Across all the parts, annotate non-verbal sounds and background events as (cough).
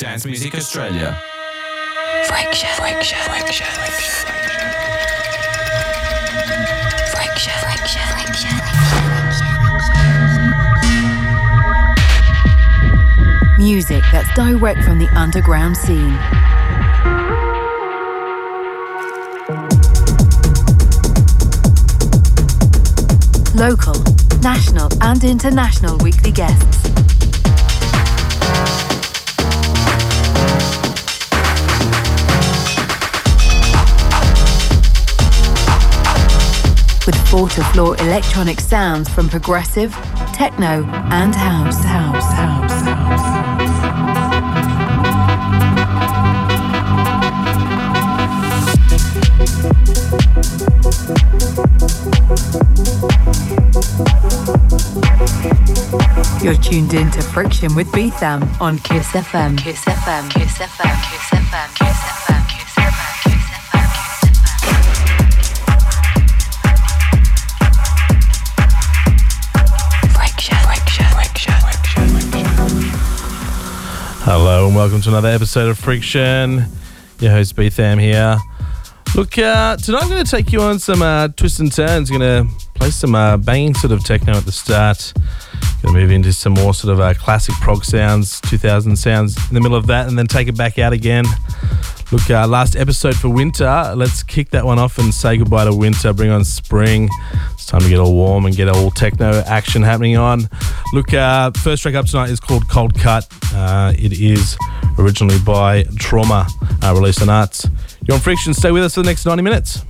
Dance Music Australia. Friction, friction, friction, friction. Friction, friction, friction. Music that's direct from the underground scene. Local, national, and international weekly guests. With four to floor electronic sounds from progressive, techno, and house, house, house, house. You're tuned in to Friction with B-tham on Kiss FM. Kiss FM. Kiss FM. Kiss FM. Kiss FM. Kiss welcome to another episode of Friction. Your host B-tham here. Look, uh, tonight I'm going to take you on some uh, twists and turns. Going to play some uh, banging sort of techno at the start. Going to move into some more sort of uh, classic prog sounds, 2000 sounds in the middle of that, and then take it back out again. Look, uh, last episode for winter. Let's kick that one off and say goodbye to winter. Bring on spring. Time to get all warm and get all techno action happening on. Look, uh, first track up tonight is called Cold Cut. Uh, it is originally by Trauma, uh, released on Arts. You're on Friction. Stay with us for the next 90 minutes.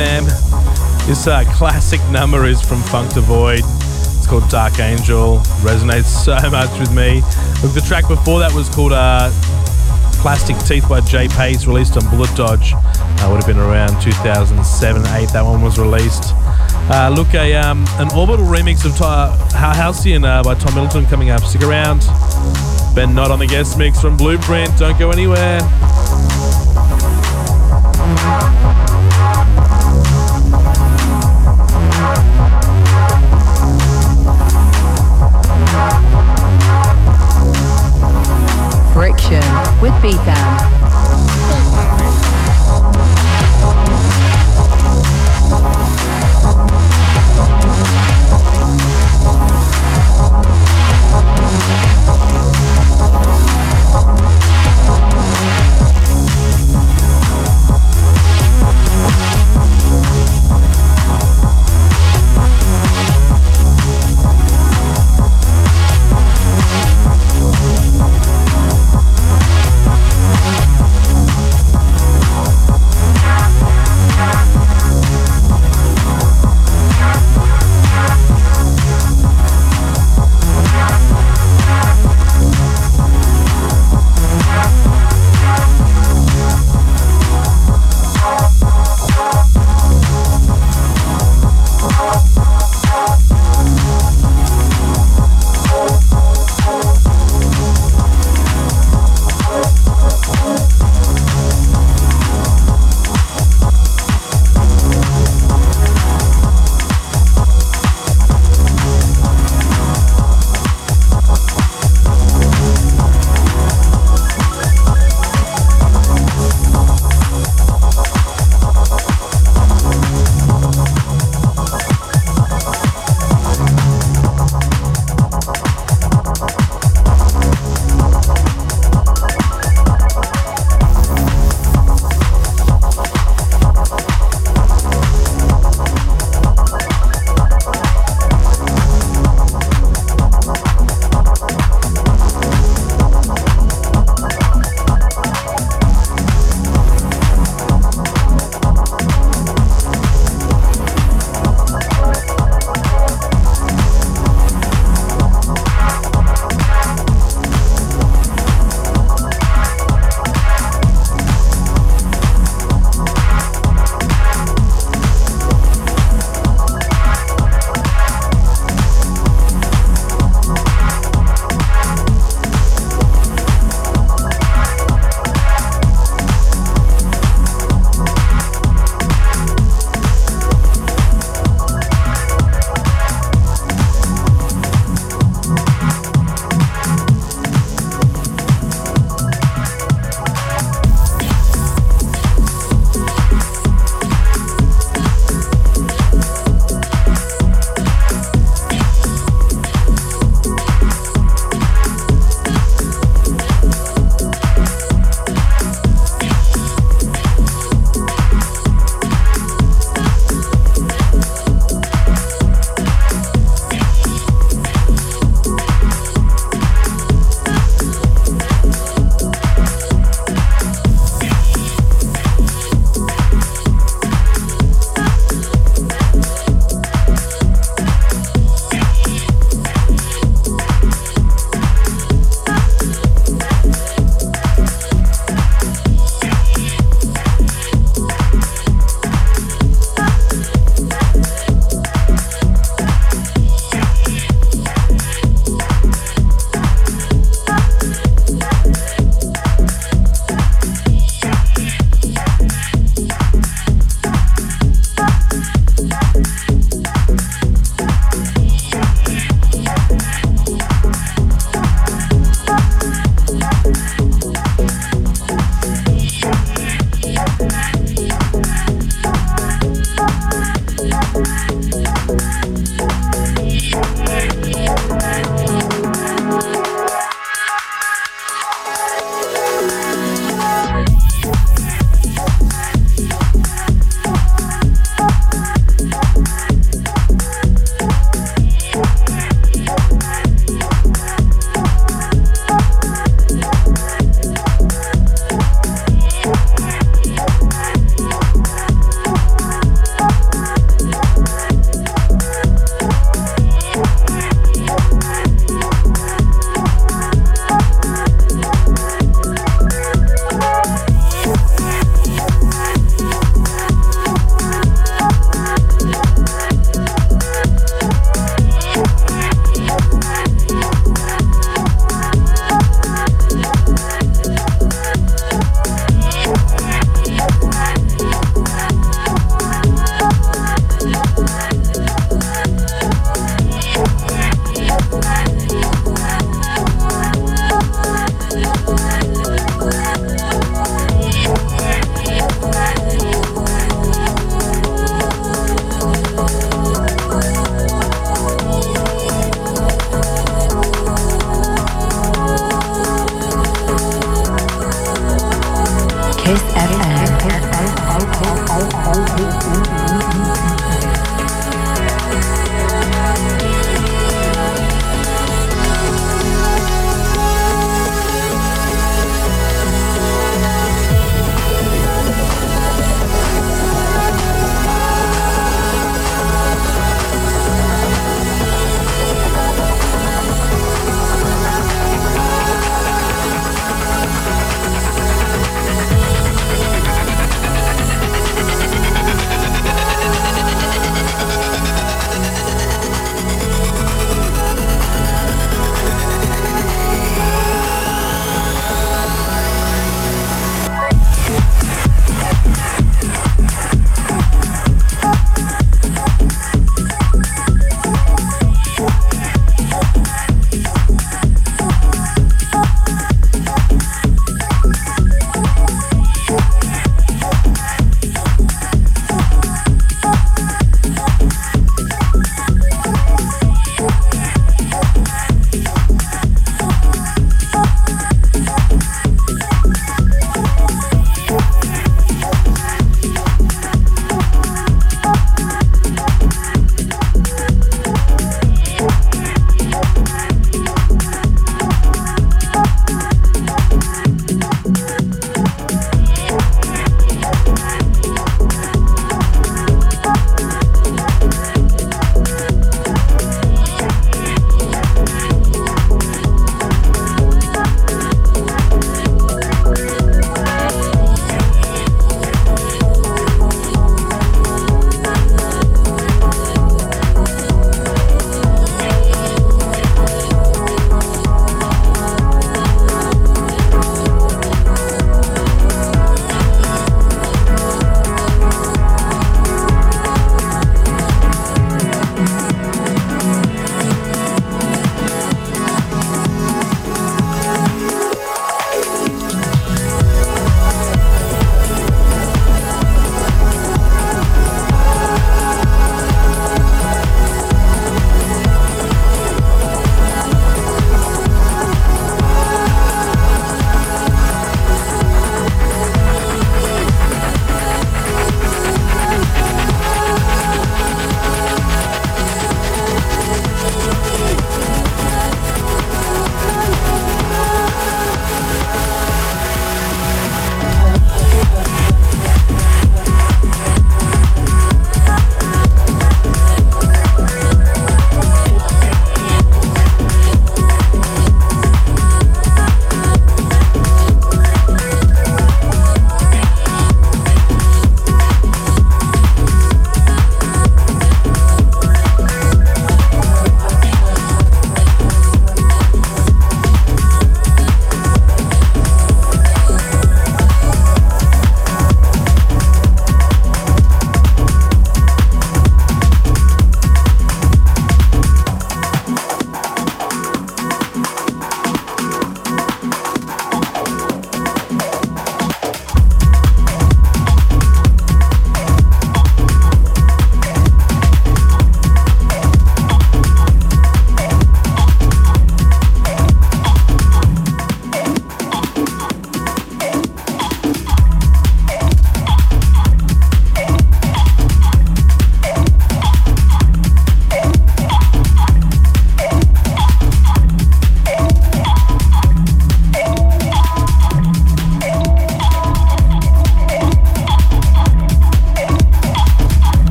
B-tham. This uh, classic number is from Funk D'Void. It's called Dark Angel. Resonates so (laughs) much with me. Look, the track before that was called uh, Plastic Teeth by Jay Pace, released on Bullet Dodge. Uh, would have been around 2007 8. That one was released. Uh, look, a um, an orbital remix of Ty- Halcyon uh, by Tom Middleton coming up. Stick around. Ben Nott on the guest mix from Blueprint. Don't go anywhere. With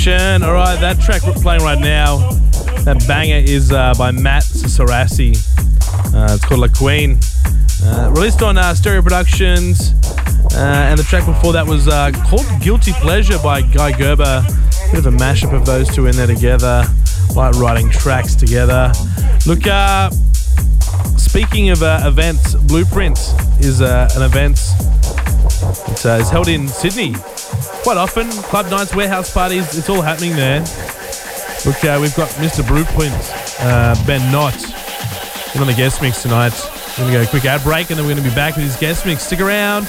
All right, that track we're playing right now, that banger is uh, by Matt Sassari. Uh, it's called La Queen. Uh, released on uh, Stereo Productions. Uh, and the track before that was uh, called Guilty Pleasure by Guy Gerber. Bit of a mashup of those two in there together. Like writing tracks together. Look, speaking of events, Blueprint is an event. It is held in Sydney quite often. Club nights, warehouse parties, it's all happening there. Look, uh, we've got Mr. Blueprint, uh, Ben Nott, in on the guest mix tonight. We're going to go a quick ad break and then we're going to be back with his guest mix. Stick around.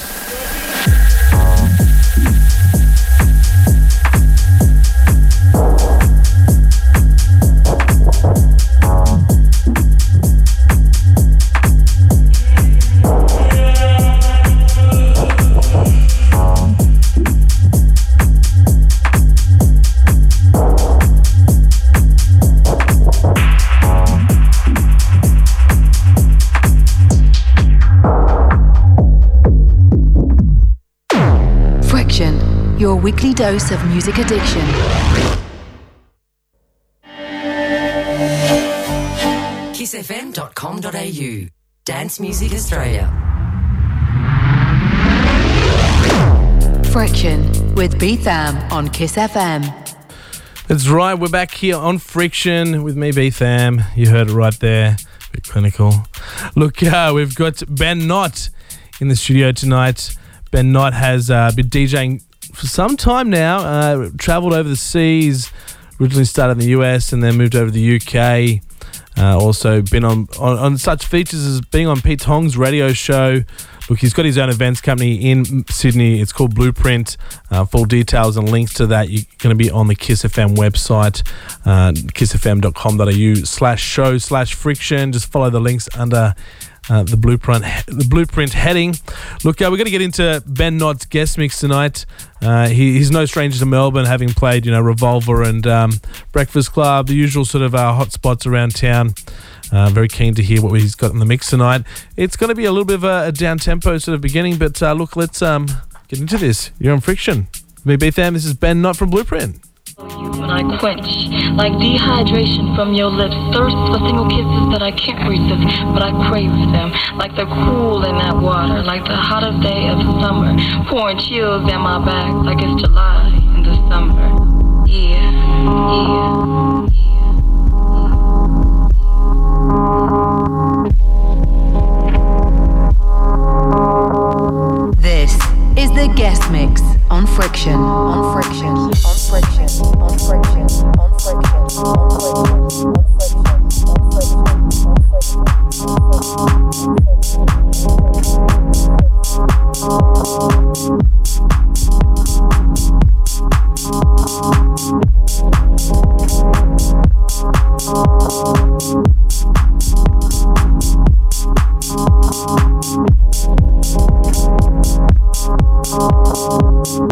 Weekly dose of music addiction. kissfm.com.au Dance Music Australia. Friction with B-tham on Kiss FM. That's right, we're back here on Friction with me, B-tham. You heard it right there. Bit clinical. Look, uh, we've got Ben Nott in the studio tonight. Ben Nott has uh, been DJing for some time now. Uh, traveled over the seas, originally started in the US and then moved over to the UK. Uh, also been on, on, on such features as being on Pete Tong's radio show. Look, he's got his own events company in Sydney. It's called Blueprint. Uh, full details and links to that you're going to be on the Kiss FM website, uh, kissfm.com.au slash show slash friction. Just follow the links under uh, the blueprint the blueprint heading. Look, uh, we're going to get into Ben Nott's guest mix tonight. Uh, he, he's no stranger to Melbourne, having played you know Revolver and um, Breakfast Club, the usual sort of uh, hot spots around town. Uh, very keen to hear what he's got in the mix tonight. It's going to be a little bit of a, a down tempo sort of beginning, but uh, look, let's um, get into this. You're on Friction. Me, B-tham, this is Ben Nott from Blueprint when I quench, like dehydration from your lips, thirst for single kisses that I can't resist, but I crave them, like the cool in that water, like the hottest day of summer, pouring chills down my back, like it's July in December. Yeah, yeah, yeah. This is the guest mix on friction, on friction, on friction, on friction, on friction, on friction, on friction. Oh Thank you.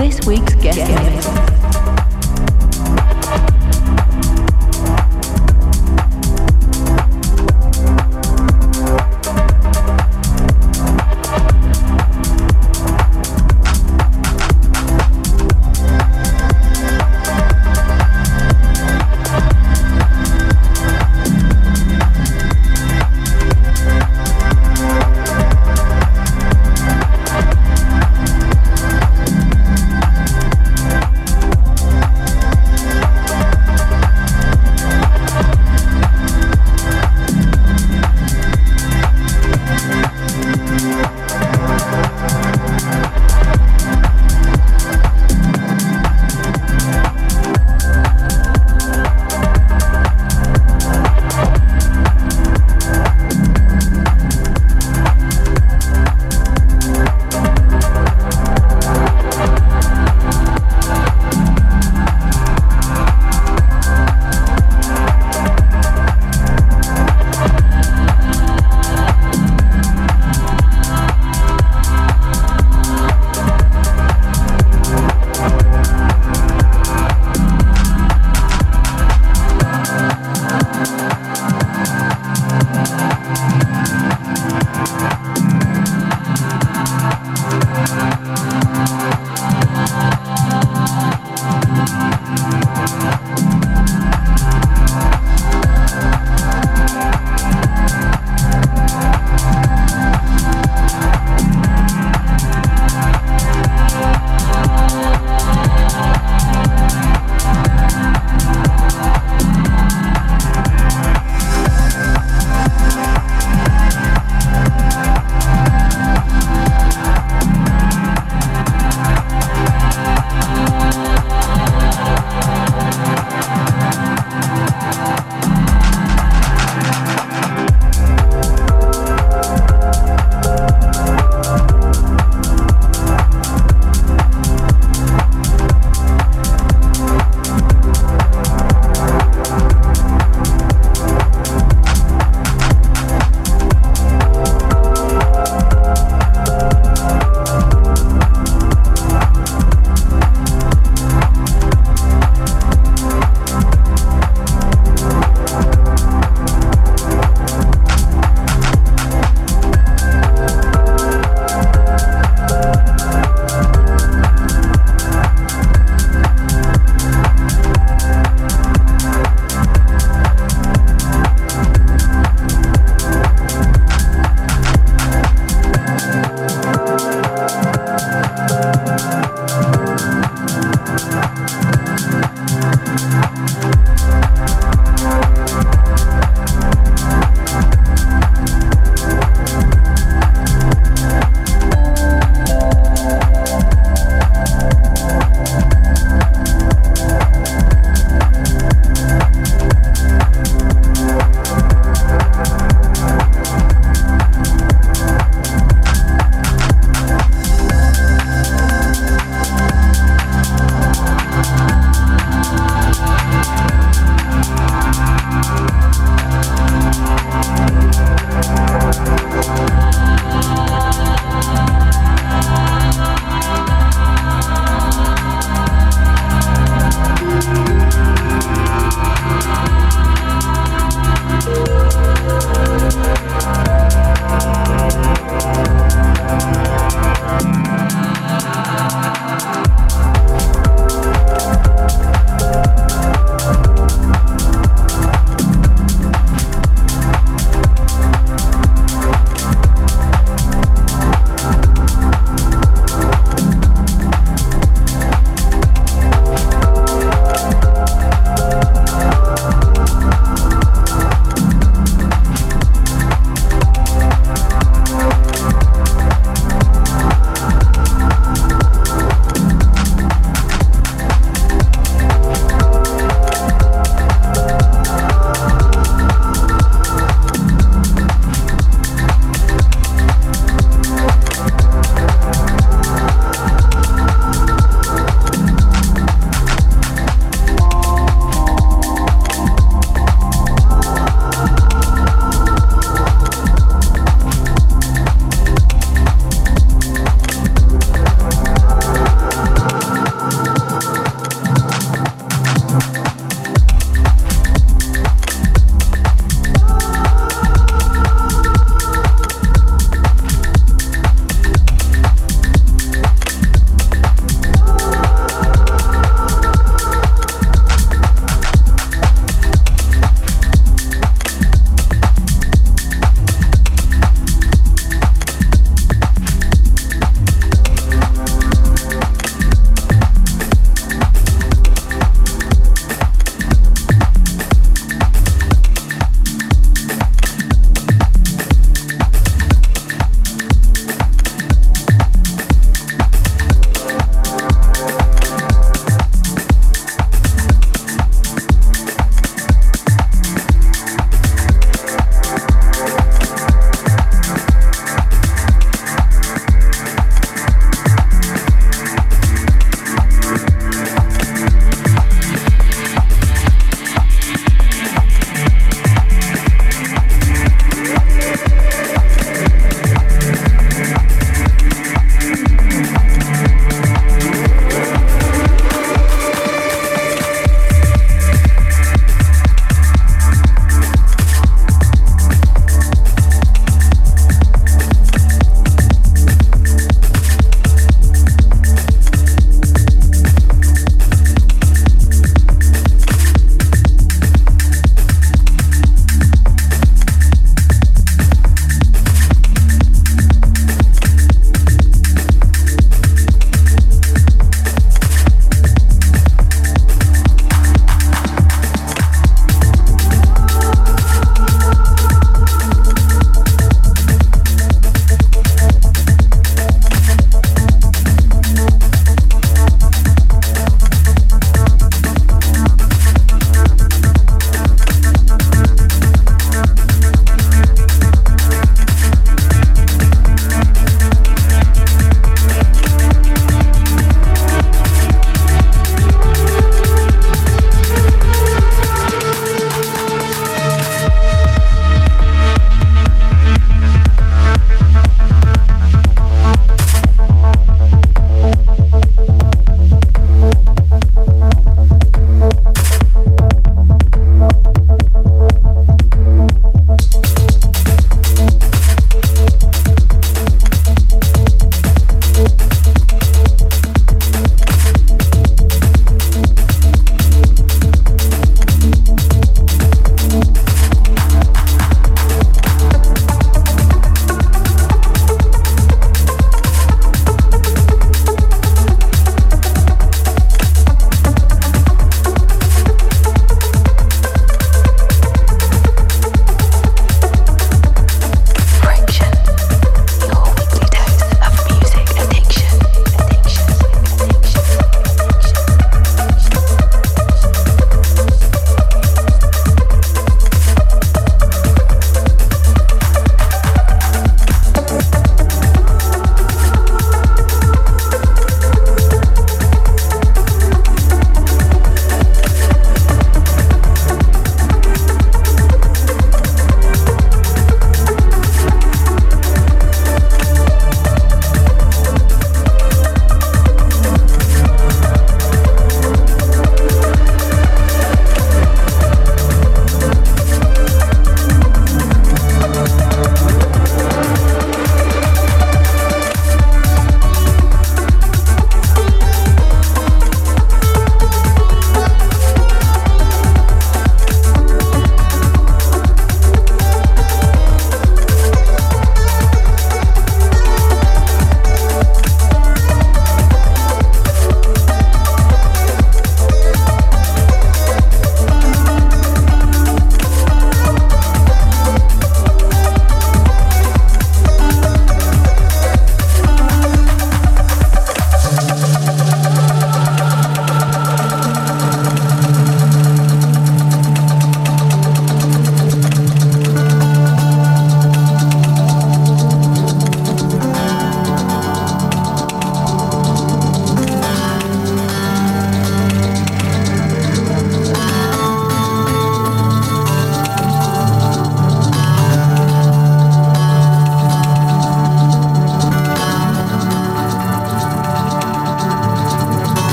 this week's guest, guest.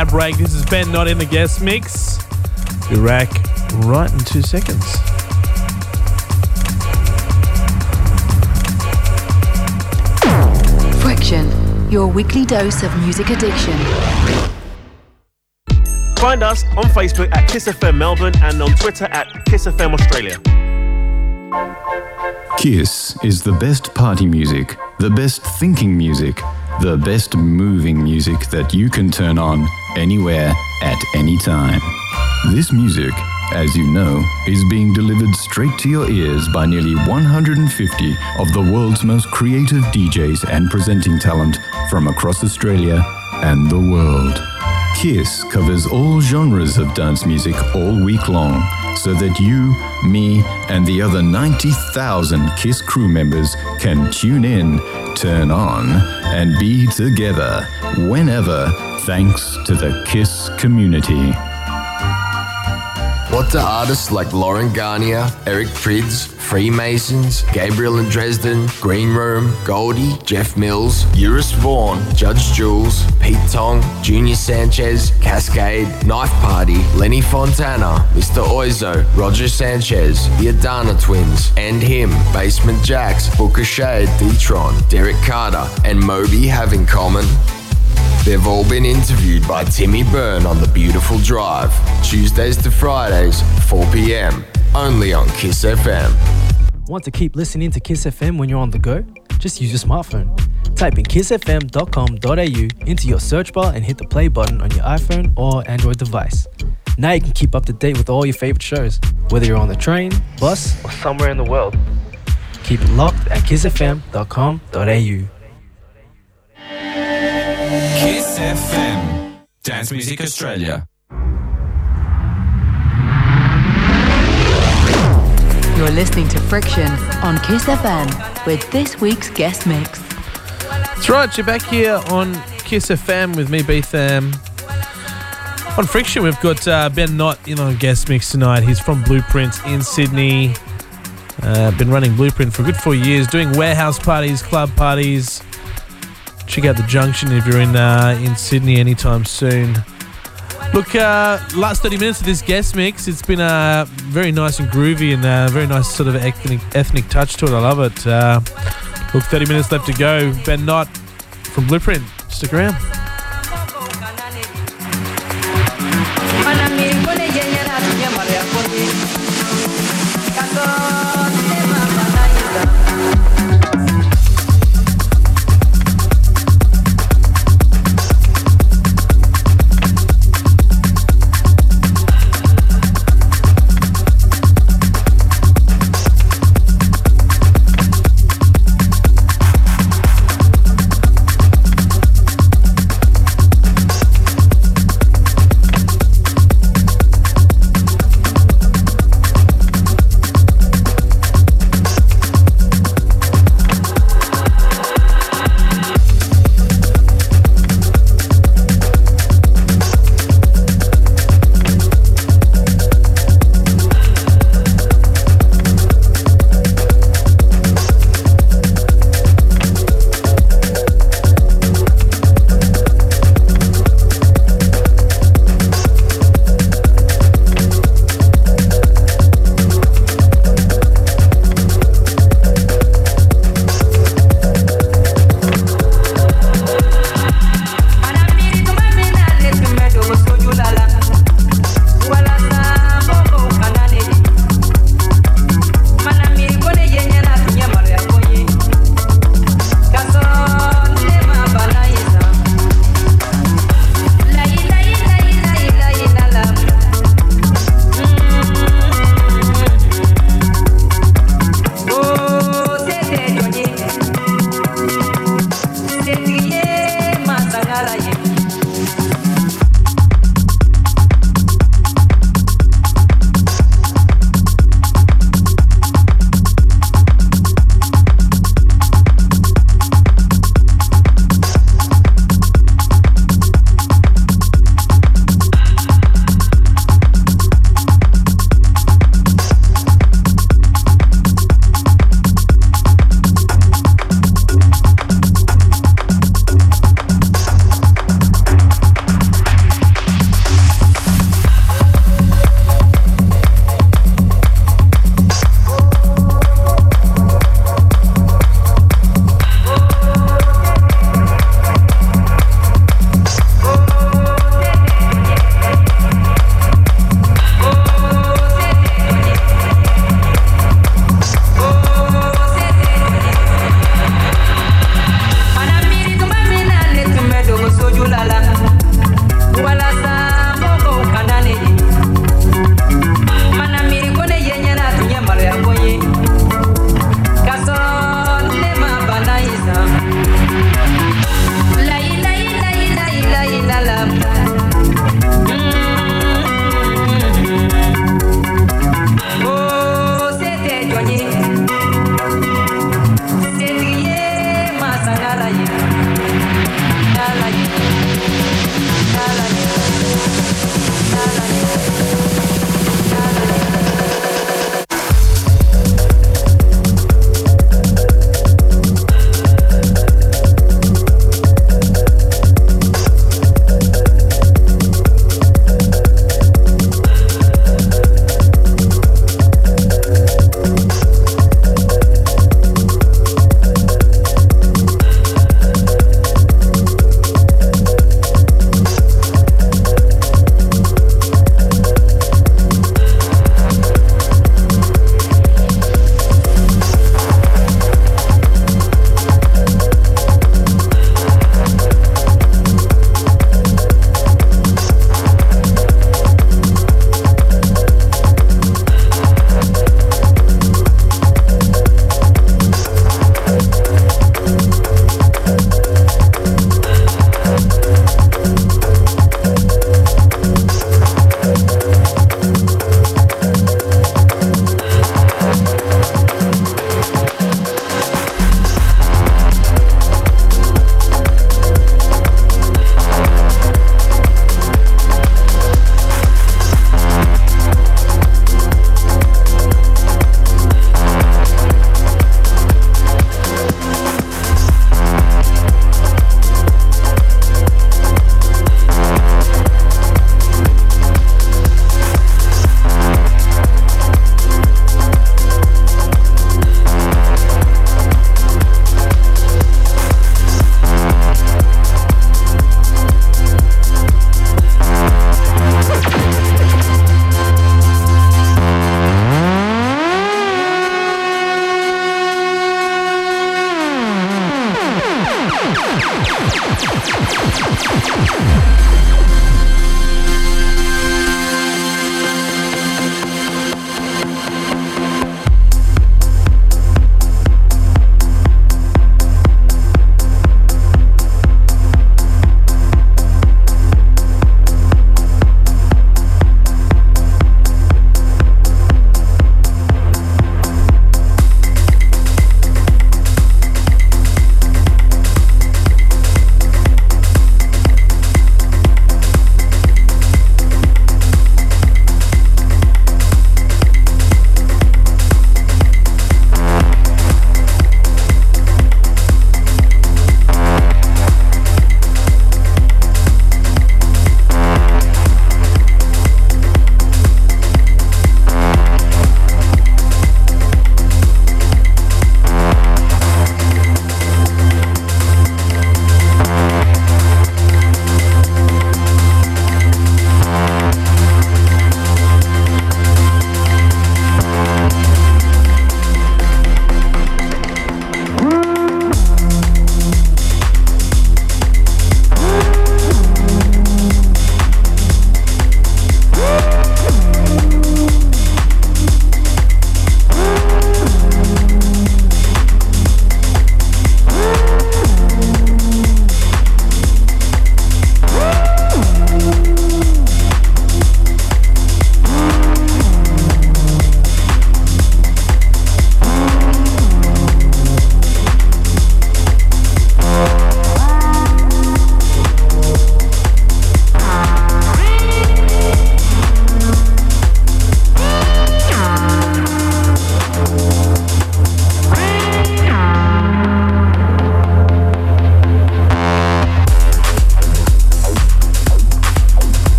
Ad break. This is Ben Nott in the guest mix. Be rack right in two seconds. Friction, your weekly dose of music addiction. Find us on Facebook at Kiss FM Melbourne and on Twitter at Kiss FM Australia. Kiss is the best party music, the best thinking music, the best moving music that you can turn on anywhere at any time. This music, as you know, is being delivered straight to your ears by nearly 150 of the world's most creative DJs and presenting talent from across Australia and the world. Kiss covers all genres of dance music all week long so that you, me, and the other 90,000 Kiss crew members can tune in, turn on, and be together whenever thanks to the Kiss community. What do artists like Laurent Garnier, Eric Prydz, Freemasons, Gabriel and Dresden, Green Room, Goldie, Jeff Mills, Eurus Vaughn, Judge Jules, Pete Tong, Junior Sanchez, Kaskade, Knife Party, Lenny Fontana, Mr. Oizo, Roger Sanchez, the Adana Twins, and him, Basement Jaxx, Booka Shade, D-Tron, Derrick Carter, and Moby have in common? They've all been interviewed by Timmy Byrne on The Beautiful Drive, Tuesdays to Fridays, 4 p.m., only on Kiss FM. Want to keep listening to Kiss FM when you're on the go? Just use your smartphone. Type in kissfm.com.au into your search bar and hit the play button on your iPhone or Android device. Now you can keep up to date with all your favorite shows, whether you're on the train, bus, or somewhere in the world. Keep it locked at kissfm.com.au. Kiss FM. Dance Music Australia. You're listening to Friction on Kiss FM with this week's guest mix. That's right, you're back here on Kiss FM with me, B-tham. On Friction, we've got uh, Ben Nott in on guest mix tonight. He's from Blueprint in Sydney. Uh, been running Blueprint for a good four years, doing warehouse parties, club parties. Check out the Junction if you're in uh, in Sydney anytime soon. Look, uh, last 30 minutes of this guest mix, it's been uh, very nice and groovy and uh, very nice sort of ethnic, ethnic touch to it. I love it. Uh, look, 30 minutes left to go. Ben Nott from Blueprint. Stick around.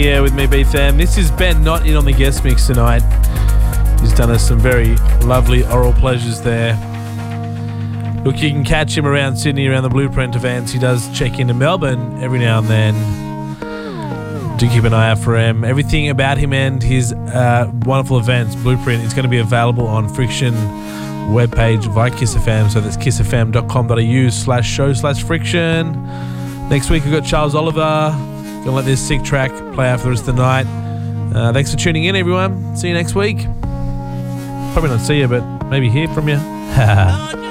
Here with me, B-tham. This is Ben Nott in on the guest mix tonight. He's done us some very lovely oral pleasures there. Look, you can catch him around Sydney, around the Blueprint events. He does check into Melbourne every now and then. Do keep an eye out for him. Everything about him and his uh, wonderful events, Blueprint, is going to be available on Friction webpage via Kiss FM. So that's kissfm.com.au slash show slash friction. Next week we've got Charles Oliver. Gonna let this sick track play out for the rest of the night. Uh, thanks for tuning in, everyone. See you next week. Probably not see you, but maybe hear from you. (laughs)